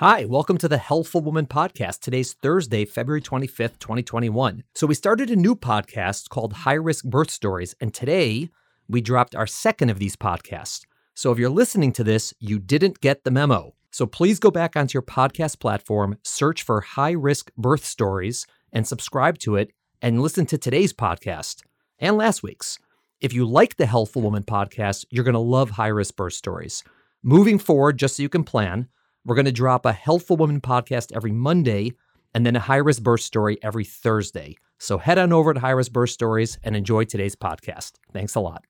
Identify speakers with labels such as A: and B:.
A: Hi, welcome to the Healthful Woman podcast. Today's Thursday, February 25th, 2021. So, we started a new podcast called High Risk Birth Stories, and today we dropped our second of these podcasts. So, if you're listening to this, you didn't get the memo. So, please go back onto your podcast platform, search for High Risk Birth Stories, and subscribe to it, and listen to today's podcast and last week's. If you like the Healthful Woman podcast, you're going to love High Risk Birth Stories. Moving forward, just so you can plan, we're going to drop a Healthful Woman podcast every Monday and then a high risk birth story every Thursday. So head on over to High Risk Birth Stories and enjoy today's podcast. Thanks a lot.